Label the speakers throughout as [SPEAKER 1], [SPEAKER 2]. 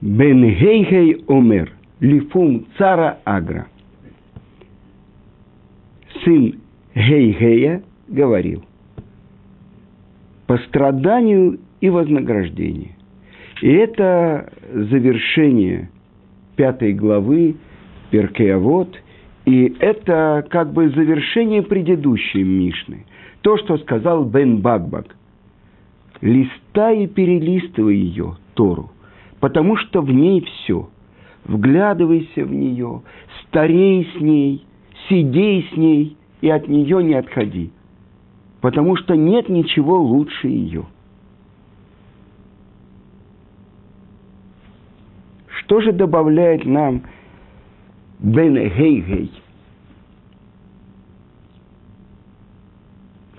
[SPEAKER 1] Бен Гейгей Омер, Лифум Цара Агра. Сын Гейгея говорил, по страданию и вознаграждению. И это завершение пятой главы Перкеавод, и это как бы завершение предыдущей Мишны. То, что сказал Бен Багбак. Листай и перелистывай ее, Тору, потому что в ней все. Вглядывайся в нее, старей с ней, сидей с ней и от нее не отходи, потому что нет ничего лучше ее. Что же добавляет нам Бен Гейгей?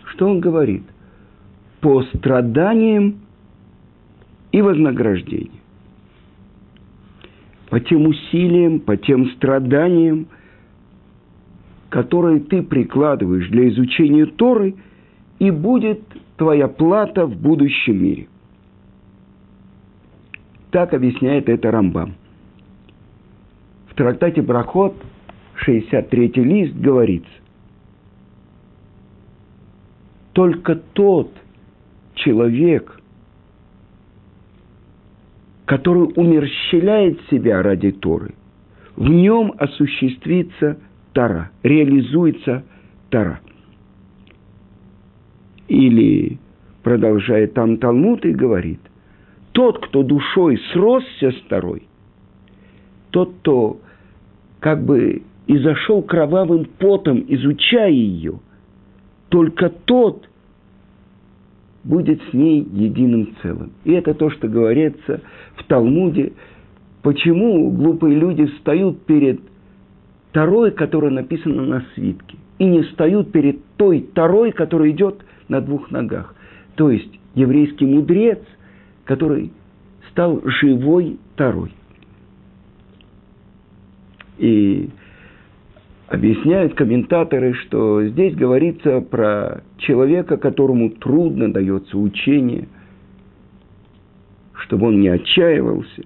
[SPEAKER 1] Что он говорит? По страданиям и вознаграждениям. По тем усилиям, по тем страданиям, которые ты прикладываешь для изучения Торы, и будет твоя плата в будущем мире. Так объясняет это Рамбам. В трактате Брахот, 63 лист, говорится, только тот человек, который умерщвляет себя ради Торы, в нем осуществится Тара, реализуется Тара. Или, продолжает там Талмуд и говорит, тот, кто душой сросся с Торой, тот, кто как бы и зашел кровавым потом, изучая ее, только тот будет с ней единым целым. И это то, что говорится в Талмуде, почему глупые люди встают перед Тарой, которая написана на свитке, и не встают перед той Тарой, которая идет на двух ногах. То есть еврейский мудрец, который стал живой Тарой. И объясняют комментаторы, что здесь говорится про человека, которому трудно дается учение, чтобы он не отчаивался,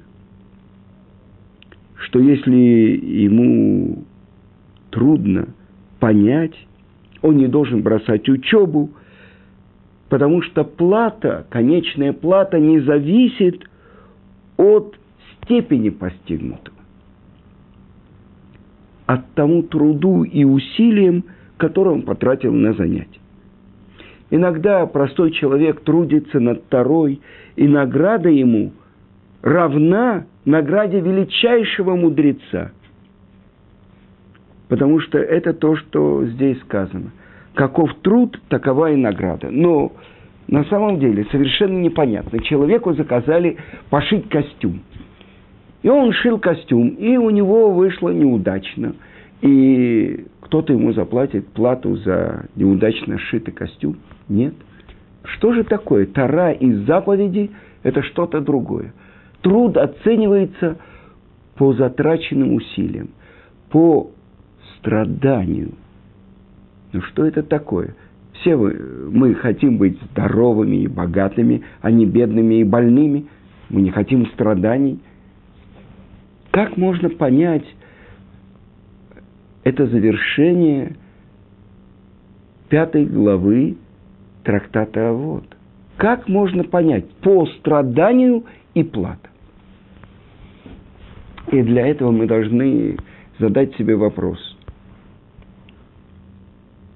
[SPEAKER 1] что если ему трудно понять, он не должен бросать учебу, потому что плата, конечная плата не зависит от степени постигнутого от тому труду и усилиям, которые он потратил на занятия. Иногда простой человек трудится над второй, и награда ему равна награде величайшего мудреца. Потому что это то, что здесь сказано. Каков труд, такова и награда. Но на самом деле совершенно непонятно. Человеку заказали пошить костюм – и он шил костюм, и у него вышло неудачно. И кто-то ему заплатит плату за неудачно сшитый костюм? Нет. Что же такое? Тара и заповеди – это что-то другое. Труд оценивается по затраченным усилиям, по страданию. Ну что это такое? Все мы, хотим быть здоровыми и богатыми, а не бедными и больными. Мы не хотим страданий – как можно понять это завершение пятой главы трактата «Авод»? Как можно понять по страданию и плата? И для этого мы должны задать себе вопрос.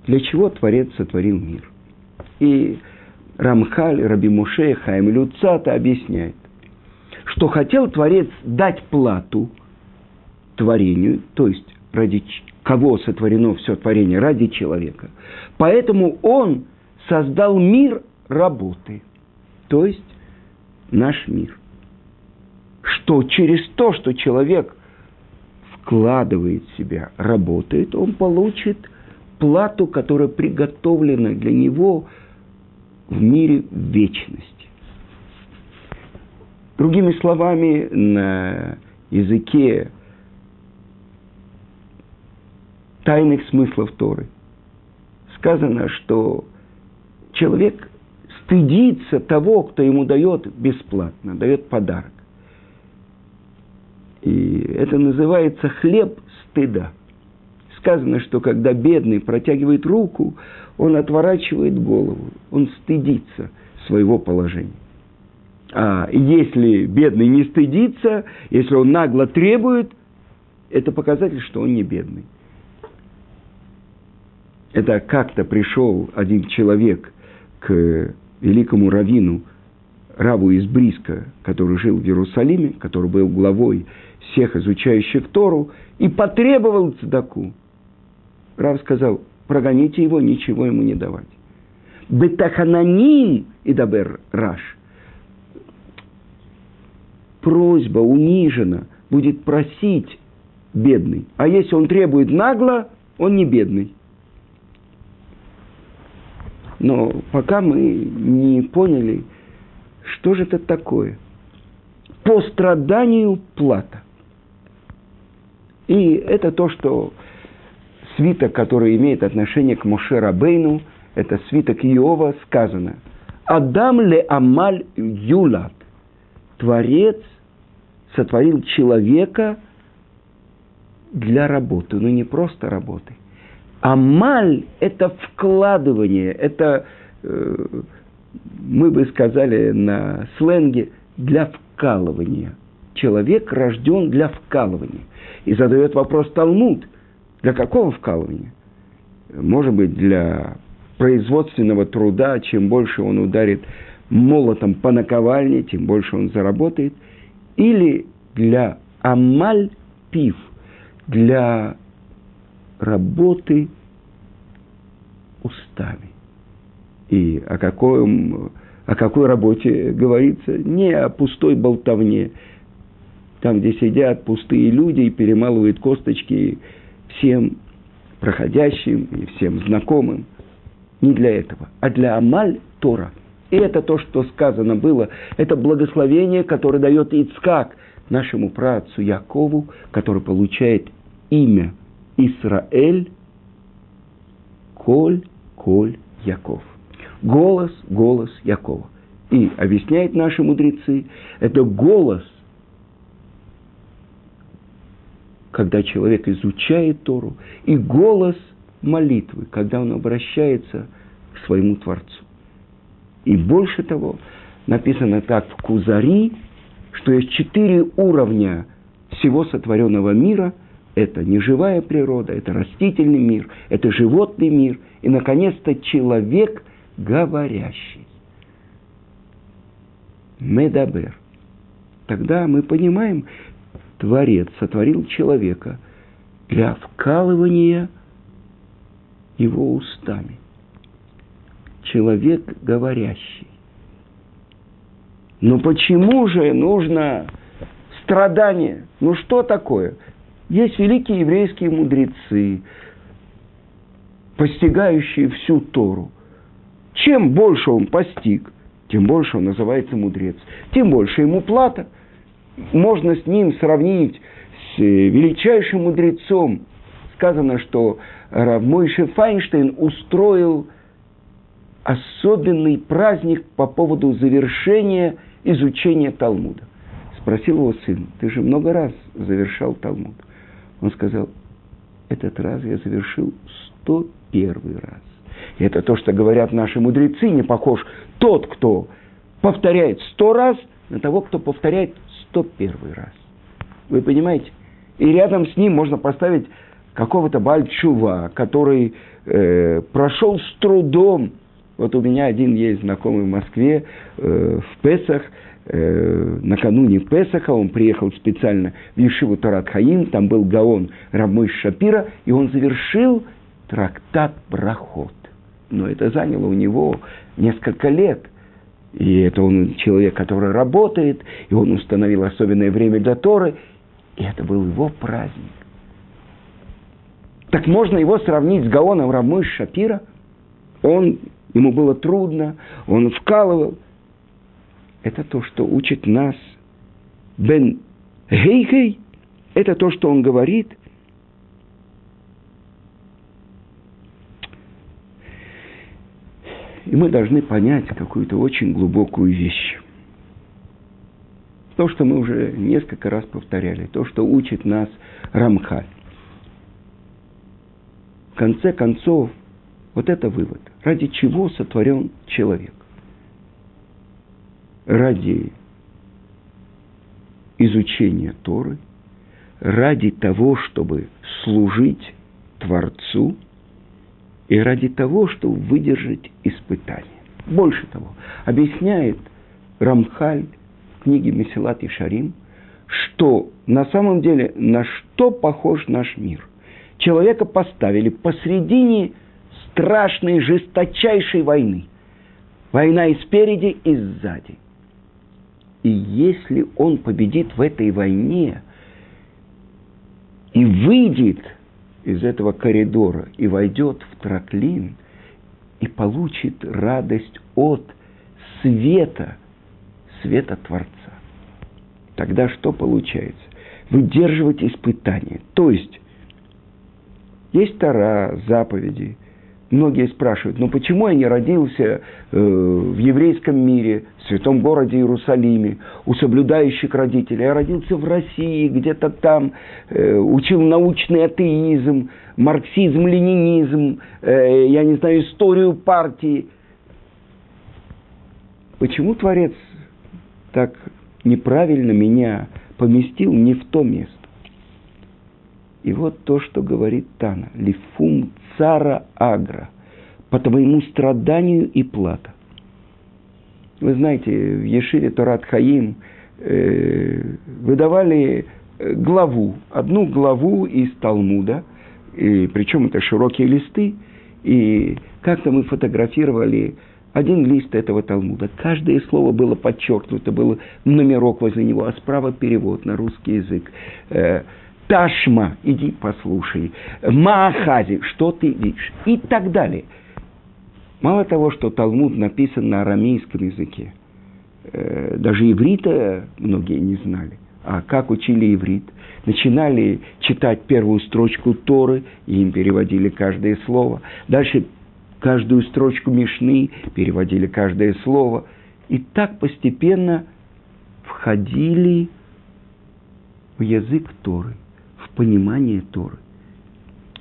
[SPEAKER 1] Для чего Творец сотворил мир? И Рамхаль, Раби Муше, Хайм Люцата объясняет что хотел Творец дать плату творению, то есть ради кого сотворено все творение, ради человека. Поэтому он создал мир работы, то есть наш мир. Что через то, что человек вкладывает в себя, работает, он получит плату, которая приготовлена для него в мире вечности. Другими словами, на языке тайных смыслов Торы сказано, что человек стыдится того, кто ему дает бесплатно, дает подарок. И это называется хлеб стыда. Сказано, что когда бедный протягивает руку, он отворачивает голову, он стыдится своего положения. А если бедный не стыдится, если он нагло требует, это показатель, что он не бедный. Это как-то пришел один человек к великому раввину, Раву из Бриска, который жил в Иерусалиме, который был главой всех изучающих Тору, и потребовал цдаку. Рав сказал, прогоните его, ничего ему не давать. Бетахананим и дабер раш. Просьба унижена, будет просить бедный. А если он требует нагло, он не бедный. Но пока мы не поняли, что же это такое. По страданию плата. И это то, что свиток, который имеет отношение к Моше Рабейну, это свиток Иова, сказано. Адам ле амаль юлат. Творец сотворил человека для работы, но не просто работы. Амаль – это вкладывание, это, э, мы бы сказали на сленге, для вкалывания. Человек рожден для вкалывания. И задает вопрос Талмуд, для какого вкалывания? Может быть, для производственного труда, чем больше он ударит молотом по наковальне, тем больше он заработает. Или для амаль пив, для работы устами. И о, каком, о какой работе говорится? Не о пустой болтовне, там, где сидят пустые люди и перемалывают косточки всем проходящим и всем знакомым. Не для этого, а для Амаль Тора. И это то, что сказано было, это благословение, которое дает Ицкак нашему працу Якову, который получает имя Исраэль, Коль, Коль, Яков. Голос, голос Якова. И объясняют наши мудрецы, это голос, когда человек изучает Тору, и голос молитвы, когда он обращается к своему Творцу. И больше того, написано так в Кузари, что есть четыре уровня всего сотворенного мира – это неживая природа, это растительный мир, это животный мир и, наконец-то, человек говорящий. Медабер. Тогда мы понимаем, Творец сотворил человека для вкалывания его устами. Человек говорящий. Но почему же нужно страдание? Ну что такое? Есть великие еврейские мудрецы, постигающие всю Тору. Чем больше он постиг, тем больше он называется мудрец, тем больше ему плата. Можно с ним сравнить с величайшим мудрецом. Сказано, что Равмойше Файнштейн устроил особенный праздник по поводу завершения изучения Талмуда. Спросил его сын, ты же много раз завершал Талмуд. Он сказал, этот раз я завершил 101 раз. И это то, что говорят наши мудрецы, не похож тот, кто повторяет сто раз, на того, кто повторяет 101 раз. Вы понимаете? И рядом с ним можно поставить какого-то бальчува, который э, прошел с трудом. Вот у меня один есть знакомый в Москве э, в Песах – э, накануне Песаха, он приехал специально в Ешиву Тарат Хаим, там был Гаон Рамой Шапира, и он завершил трактат Брахот. Но это заняло у него несколько лет. И это он человек, который работает, и он установил особенное время для Торы, и это был его праздник. Так можно его сравнить с Гаоном Рамой Шапира? Он, ему было трудно, он вкалывал – это то, что учит нас Бен Гейгей, это то, что он говорит. И мы должны понять какую-то очень глубокую вещь. то, что мы уже несколько раз повторяли, то, что учит нас Рамхаль. В конце концов, вот это вывод. Ради чего сотворен человек? Ради изучения Торы, ради того, чтобы служить Творцу и ради того, чтобы выдержать испытания. Больше того, объясняет Рамхаль в книге Месилат и Шарим, что на самом деле на что похож наш мир. Человека поставили посредине страшной, жесточайшей войны. Война и спереди, и сзади. И если он победит в этой войне и выйдет из этого коридора и войдет в Траклин и получит радость от света, света Творца, тогда что получается? Выдерживать испытания. То есть, есть Тара, заповеди – Многие спрашивают, ну почему я не родился э, в еврейском мире, в святом городе Иерусалиме, у соблюдающих родителей? Я родился в России, где-то там, э, учил научный атеизм, марксизм, ленинизм, э, я не знаю, историю партии. Почему Творец так неправильно меня поместил не в то место? И вот то, что говорит Тана. Лифум цара агра. По твоему страданию и плата. Вы знаете, в Ешире Торат Хаим э, выдавали э, главу, одну главу из Талмуда, и, причем это широкие листы, и как-то мы фотографировали один лист этого Талмуда. Каждое слово было подчеркнуто, был номерок возле него, а справа перевод на русский язык. Э, Ташма, иди послушай. Маахази, что ты видишь? И так далее. Мало того, что Талмуд написан на арамейском языке, э, даже иврита многие не знали. А как учили иврит? Начинали читать первую строчку Торы, и им переводили каждое слово. Дальше каждую строчку Мишны, переводили каждое слово. И так постепенно входили в язык Торы – понимание Торы.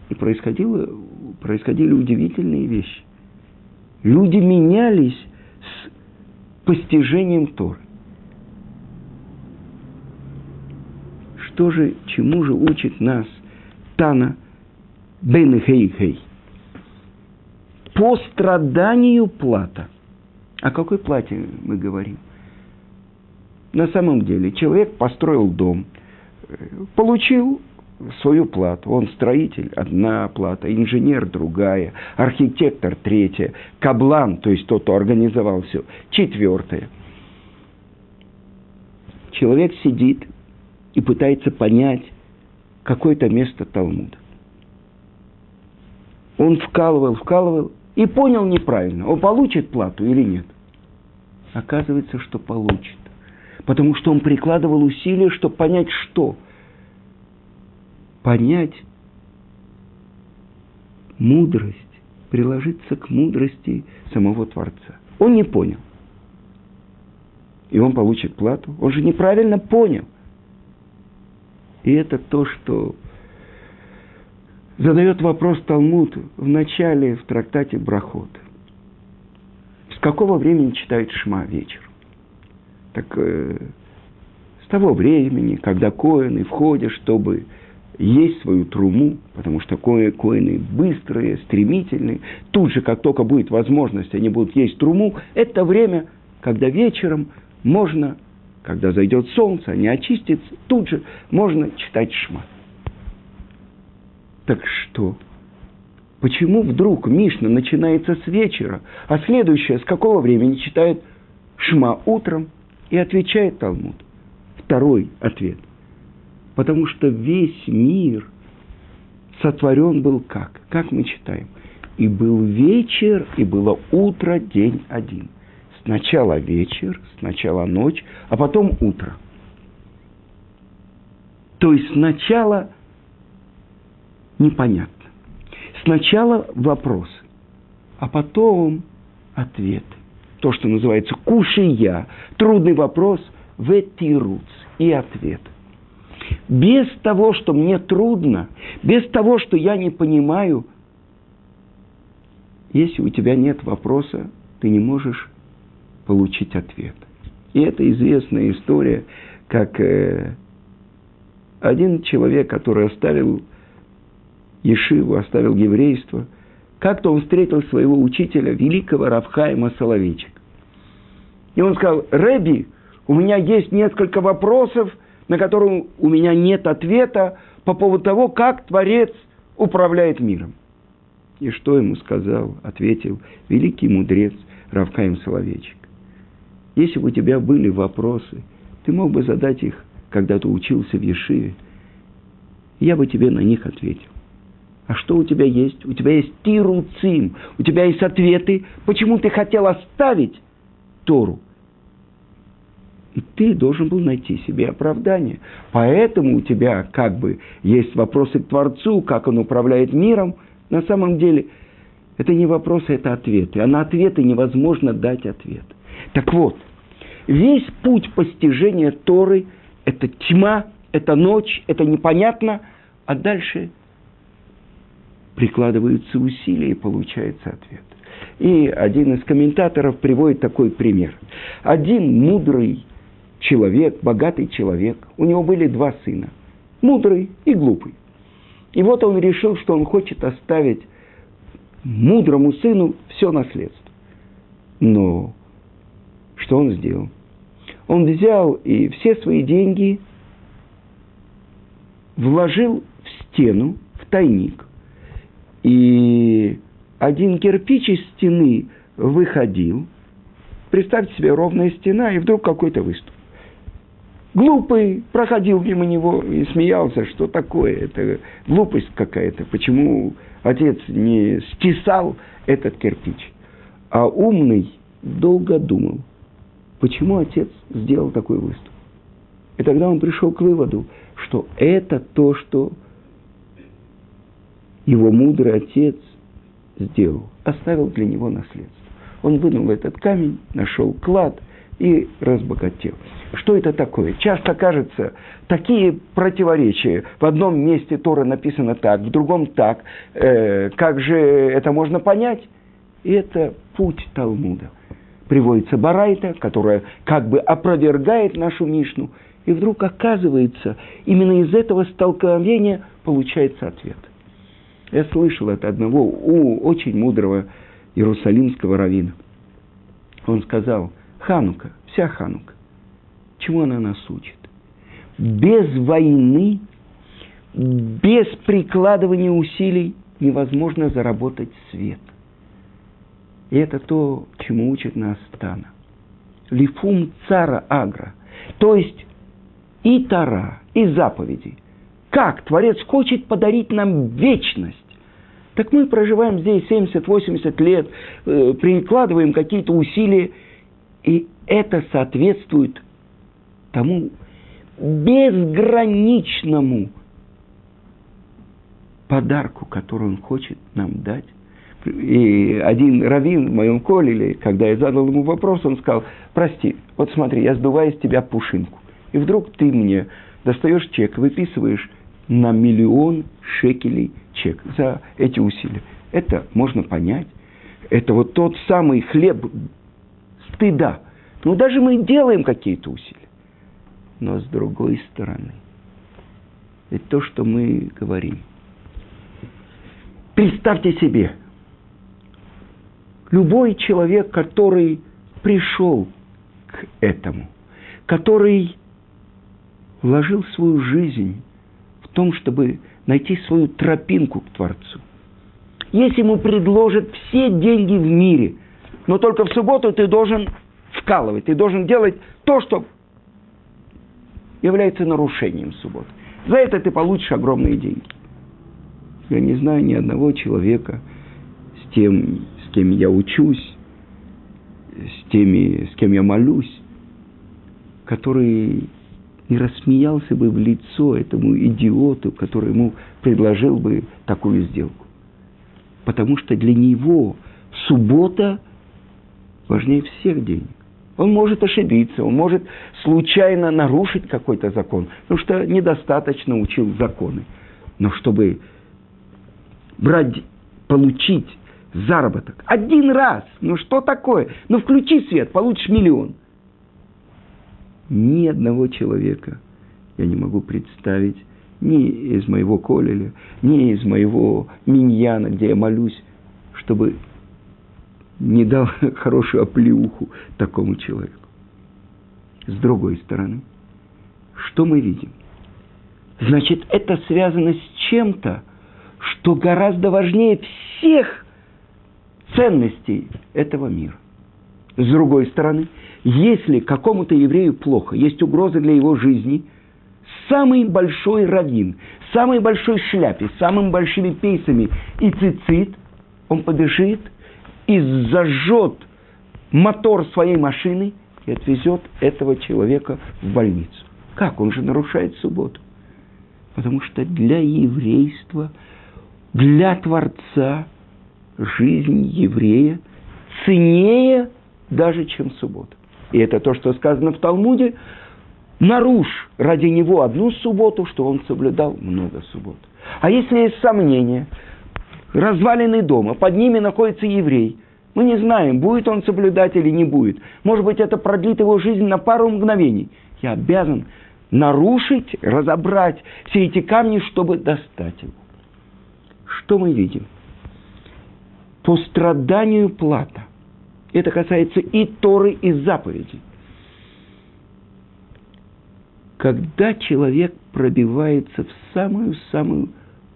[SPEAKER 1] И происходило, происходили удивительные вещи. Люди менялись с постижением Торы. Что же, чему же учит нас Тана Бен Хей Хей? По страданию плата. О какой плате мы говорим? На самом деле, человек построил дом, получил свою плату. Он строитель – одна плата, инженер – другая, архитектор – третья, каблан, то есть тот, кто организовал все – четвертая. Человек сидит и пытается понять какое-то место Талмуда. Он вкалывал, вкалывал и понял неправильно, он получит плату или нет. Оказывается, что получит. Потому что он прикладывал усилия, чтобы понять, что – понять мудрость, приложиться к мудрости самого Творца. Он не понял. И он получит плату. Он же неправильно понял. И это то, что задает вопрос Талмуд в начале в трактате Брахот. С какого времени читают Шма вечер? Так э, с того времени, когда коины входят, чтобы есть свою труму, потому что ко коины быстрые, стремительные. Тут же, как только будет возможность, они будут есть труму. Это время, когда вечером можно, когда зайдет солнце, они очистятся, тут же можно читать шма. Так что? Почему вдруг Мишна начинается с вечера, а следующая с какого времени читает шма утром и отвечает Талмуд? Второй ответ. Потому что весь мир сотворен был как? Как мы читаем? И был вечер, и было утро, день один. Сначала вечер, сначала ночь, а потом утро. То есть сначала непонятно. Сначала вопросы, а потом ответы. То, что называется кушая, трудный вопрос, ветируц и ответ. Без того, что мне трудно, без того, что я не понимаю, если у тебя нет вопроса, ты не можешь получить ответ. И это известная история, как э, один человек, который оставил Ешиву, оставил еврейство, как-то он встретил своего учителя, великого Равхайма Соловейчик. И он сказал, Рэби, у меня есть несколько вопросов, на которые у меня нет ответа по поводу того, как Творец управляет миром. И что ему сказал, ответил великий мудрец Равкаим Соловейчик. Если бы у тебя были вопросы, ты мог бы задать их, когда ты учился в Ешиве. Я бы тебе на них ответил. А что у тебя есть? У тебя есть тируцим, у тебя есть ответы, почему ты хотел оставить Тору. И ты должен был найти себе оправдание. Поэтому у тебя как бы есть вопросы к Творцу, как он управляет миром. На самом деле это не вопросы, это ответы. А на ответы невозможно дать ответ. Так вот, весь путь постижения Торы – это тьма, это ночь, это непонятно, а дальше прикладываются усилия и получается ответ. И один из комментаторов приводит такой пример. Один мудрый человек, богатый человек, у него были два сына, мудрый и глупый. И вот он решил, что он хочет оставить мудрому сыну все наследство. Но что он сделал? Он взял и все свои деньги вложил в стену, в тайник. И один кирпич из стены выходил. Представьте себе ровная стена, и вдруг какой-то выступ. Глупый проходил мимо него и смеялся, что такое, это глупость какая-то, почему отец не стесал этот кирпич. А умный долго думал, почему отец сделал такой выступ. И тогда он пришел к выводу, что это то, что его мудрый отец сделал, оставил для него наследство. Он вынул этот камень, нашел клад и разбогател. Что это такое? Часто кажется, такие противоречия. В одном месте Тора написано так, в другом так. Э, как же это можно понять? Это путь Талмуда. Приводится Барайта, которая как бы опровергает нашу Мишну. И вдруг оказывается, именно из этого столкновения получается ответ. Я слышал от одного у очень мудрого иерусалимского равина. Он сказал, Ханука, вся Ханука, чему она нас учит? Без войны, без прикладывания усилий невозможно заработать свет. И это то, чему учит нас Тана. Лифум цара агра. То есть и Тара, и заповеди. Как Творец хочет подарить нам вечность. Так мы проживаем здесь 70-80 лет, э, прикладываем какие-то усилия, и это соответствует тому безграничному подарку, который он хочет нам дать. И один раввин в моем колеле, когда я задал ему вопрос, он сказал, прости, вот смотри, я сдуваю с тебя пушинку. И вдруг ты мне достаешь чек, выписываешь на миллион шекелей чек за эти усилия. Это можно понять. Это вот тот самый хлеб стыда. Ну, даже мы делаем какие-то усилия. Но с другой стороны, это то, что мы говорим. Представьте себе, любой человек, который пришел к этому, который вложил свою жизнь в том, чтобы найти свою тропинку к Творцу. Если ему предложат все деньги в мире, но только в субботу ты должен вкалывать, ты должен делать то, что является нарушением субботы. За это ты получишь огромные деньги. Я не знаю ни одного человека, с тем, с кем я учусь, с теми, с кем я молюсь, который не рассмеялся бы в лицо этому идиоту, который ему предложил бы такую сделку. Потому что для него суббота важнее всех денег. Он может ошибиться, он может случайно нарушить какой-то закон, потому что недостаточно учил законы. Но чтобы брать, получить заработок один раз, ну что такое? Ну включи свет, получишь миллион. Ни одного человека я не могу представить, ни из моего колеля, ни из моего миньяна, где я молюсь, чтобы не дал хорошую оплеуху такому человеку. С другой стороны, что мы видим? Значит, это связано с чем-то, что гораздо важнее всех ценностей этого мира. С другой стороны, если какому-то еврею плохо, есть угроза для его жизни, самый большой раввин, самой большой шляпе, самыми большими пейсами и цицит, он побежит – и зажжет мотор своей машины и отвезет этого человека в больницу. Как? Он же нарушает субботу. Потому что для еврейства, для Творца жизнь еврея ценнее даже, чем суббота. И это то, что сказано в Талмуде. Нарушь ради него одну субботу, что он соблюдал много суббот. А если есть сомнения – развалины дома, под ними находится еврей. Мы не знаем, будет он соблюдать или не будет. Может быть, это продлит его жизнь на пару мгновений. Я обязан нарушить, разобрать все эти камни, чтобы достать его. Что мы видим? По страданию плата. Это касается и Торы, и заповедей. Когда человек пробивается в самую-самую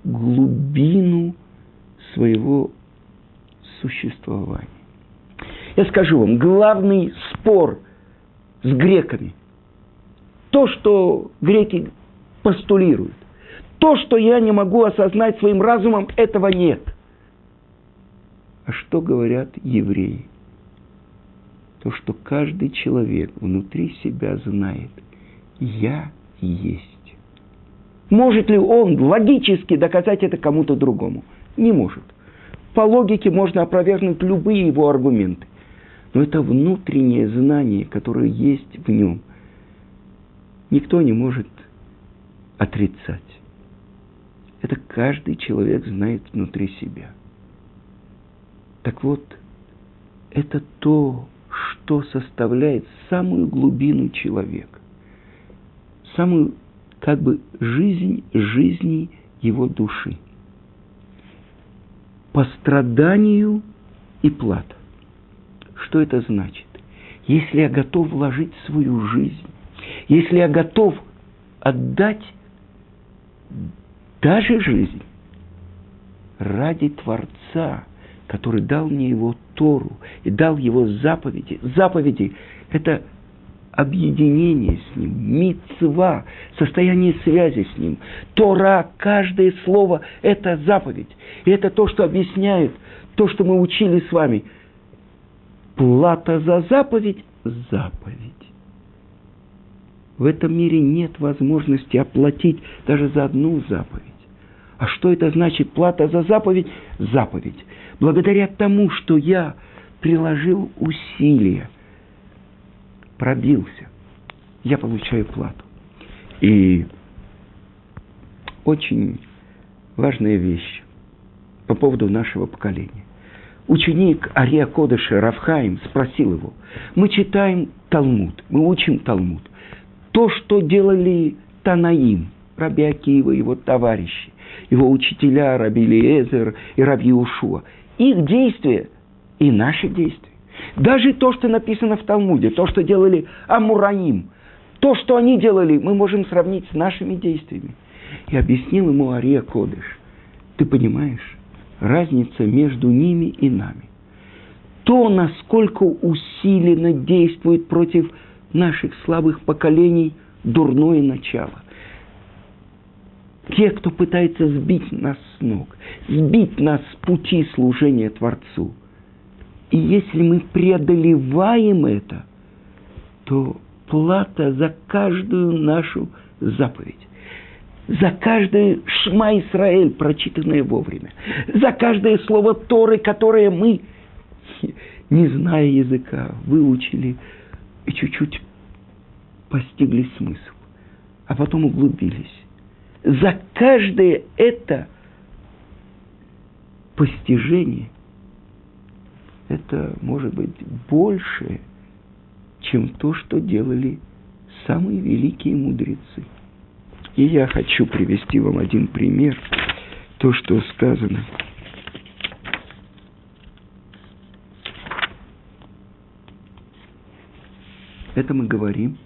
[SPEAKER 1] глубину своего существования. Я скажу вам, главный спор с греками, то, что греки постулируют, то, что я не могу осознать своим разумом, этого нет. А что говорят евреи? То, что каждый человек внутри себя знает, я есть. Может ли он логически доказать это кому-то другому? Не может. По логике можно опровергнуть любые его аргументы. Но это внутреннее знание, которое есть в нем, никто не может отрицать. Это каждый человек знает внутри себя. Так вот, это то, что составляет самую глубину человека, самую как бы жизнь жизни его души по страданию и плата. Что это значит? Если я готов вложить свою жизнь, если я готов отдать даже жизнь ради Творца, который дал мне его Тору и дал его заповеди. Заповеди – это объединение с Ним, мицва, состояние связи с Ним. Тора, каждое слово – это заповедь. И это то, что объясняет то, что мы учили с вами. Плата за заповедь – заповедь. В этом мире нет возможности оплатить даже за одну заповедь. А что это значит плата за заповедь? Заповедь. Благодаря тому, что я приложил усилия – пробился, я получаю плату. И очень важная вещь по поводу нашего поколения. Ученик Ария Кодыша Равхаим спросил его, мы читаем Талмуд, мы учим Талмуд. То, что делали Танаим, Раби Акива, его товарищи, его учителя Раби Лиезер и Раби Ушуа, их действия и наши действия. Даже то, что написано в Талмуде, то, что делали Амураим, то, что они делали, мы можем сравнить с нашими действиями. И объяснил ему Ария Кодыш. Ты понимаешь, разница между ними и нами. То, насколько усиленно действует против наших слабых поколений дурное начало. Те, кто пытается сбить нас с ног, сбить нас с пути служения Творцу – и если мы преодолеваем это, то плата за каждую нашу заповедь, за каждое Шма Исраэль, прочитанное вовремя, за каждое слово Торы, которое мы, не зная языка, выучили и чуть-чуть постигли смысл, а потом углубились. За каждое это постижение, это может быть больше, чем то, что делали самые великие мудрецы. И я хочу привести вам один пример, то, что сказано. Это мы говорим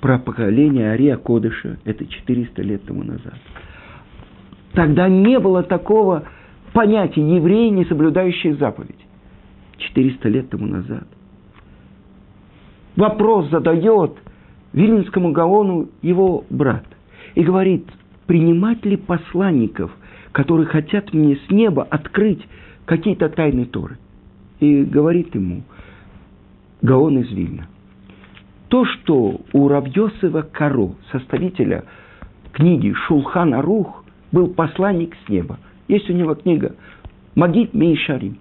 [SPEAKER 1] про поколение Ария Кодыша, это 400 лет тому назад. Тогда не было такого понятия евреи, не соблюдающие заповедь. 400 лет тому назад. Вопрос задает Вилинскому Гаону его брат и говорит, принимать ли посланников, которые хотят мне с неба открыть какие-то тайны Торы. И говорит ему Гаон из Вильна. То, что у Равьосова Каро, составителя книги Шулхан Арух, был посланник с неба. Есть у него книга Магит Мейшарим.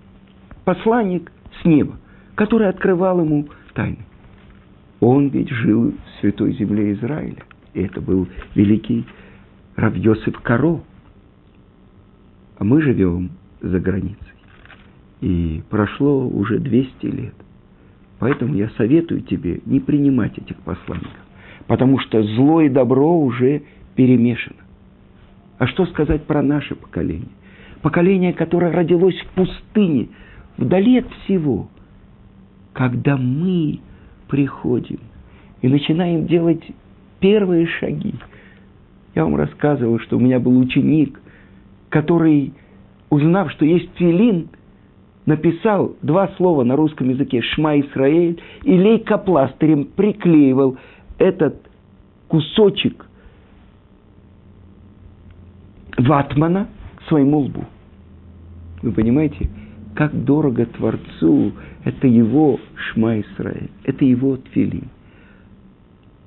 [SPEAKER 1] Посланник с неба, который открывал ему тайны. Он ведь жил в святой земле Израиля. И это был великий Равьосиф Каро. А мы живем за границей. И прошло уже 200 лет. Поэтому я советую тебе не принимать этих посланников. Потому что зло и добро уже перемешано. А что сказать про наше поколение? Поколение, которое родилось в пустыне, вдали от всего. Когда мы приходим и начинаем делать первые шаги. Я вам рассказывал, что у меня был ученик, который, узнав, что есть филин, написал два слова на русском языке «Шма Исраэль» и лейкопластырем приклеивал этот кусочек ватмана к своему лбу. Вы понимаете, как дорого Творцу это его Шма Исраэль, это его Тфилин.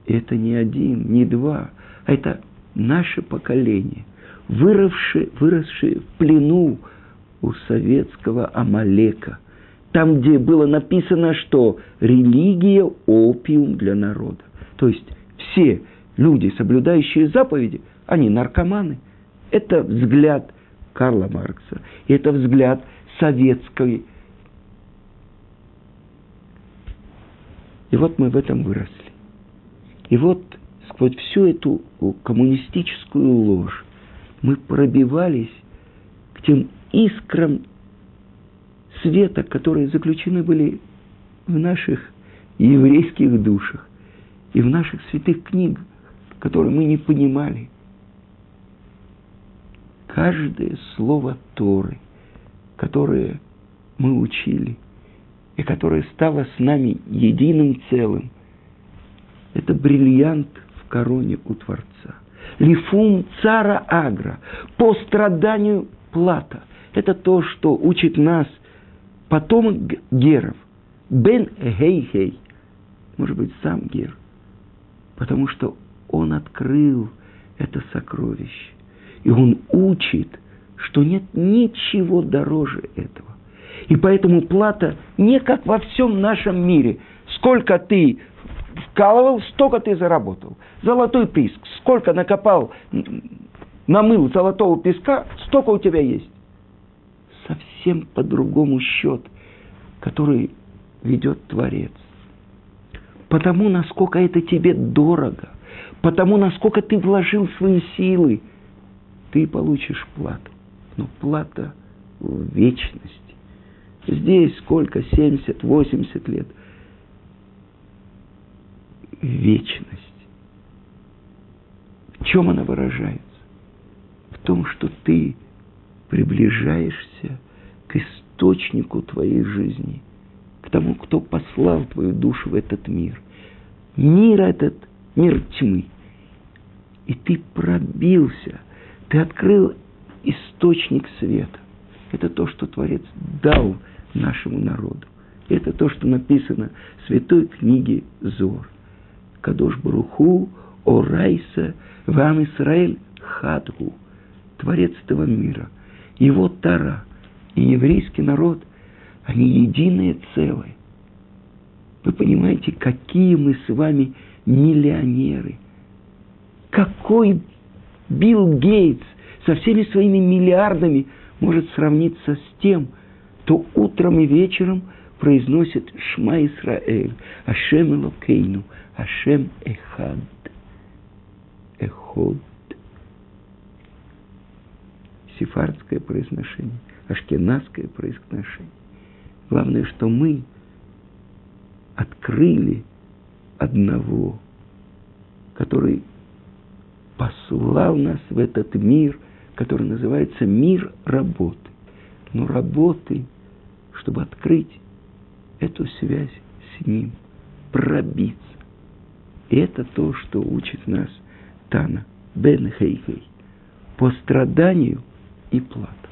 [SPEAKER 1] И это не один, не два, а это наше поколение, выросшее, выросшее в плену у советского Амалека, там, где было написано, что религия – опиум для народа. То есть все люди, соблюдающие заповеди, они наркоманы. Это взгляд Карла Маркса, и это взгляд советской И вот мы в этом выросли. И вот сквозь всю эту коммунистическую ложь мы пробивались к тем искрам света, которые заключены были в наших еврейских душах и в наших святых книгах, которые мы не понимали. Каждое слово Торы, которое мы учили – и которая стала с нами единым целым. Это бриллиант в короне у Творца. Лифум цара агра, по страданию плата. Это то, что учит нас потомок Геров. Бен Гей-Гей. Может быть, сам Гер. Потому что он открыл это сокровище. И он учит, что нет ничего дороже этого. И поэтому плата не как во всем нашем мире. Сколько ты вкалывал, столько ты заработал. Золотой писк. Сколько накопал, намыл золотого песка, столько у тебя есть. Совсем по-другому счет, который ведет Творец. Потому, насколько это тебе дорого, потому, насколько ты вложил свои силы, ты получишь плату. Но плата в вечность. Здесь сколько? 70, 80 лет. Вечность. В чем она выражается? В том, что ты приближаешься к источнику твоей жизни, к тому, кто послал твою душу в этот мир. Мир этот, мир тьмы. И ты пробился, ты открыл источник света. Это то, что Творец дал нашему народу. Это то, что написано в святой книге Зор. Кадош Баруху, Орайса, Вам Исраэль Хадгу, Творец этого мира, его Тара и еврейский народ, они единое целое. Вы понимаете, какие мы с вами миллионеры. Какой Билл Гейтс со всеми своими миллиардами может сравниться с тем, кто утром и вечером произносит Шма Исраэль, Ашем Элокейну, Ашем Эхад, Эход. Сефардское произношение, ашкенадское произношение. Главное, что мы открыли одного, который послал нас в этот мир, который называется мир работы. Но работы, чтобы открыть эту связь с ним, пробиться. И это то, что учит нас Тана Бен Хейхей. По страданию и плата.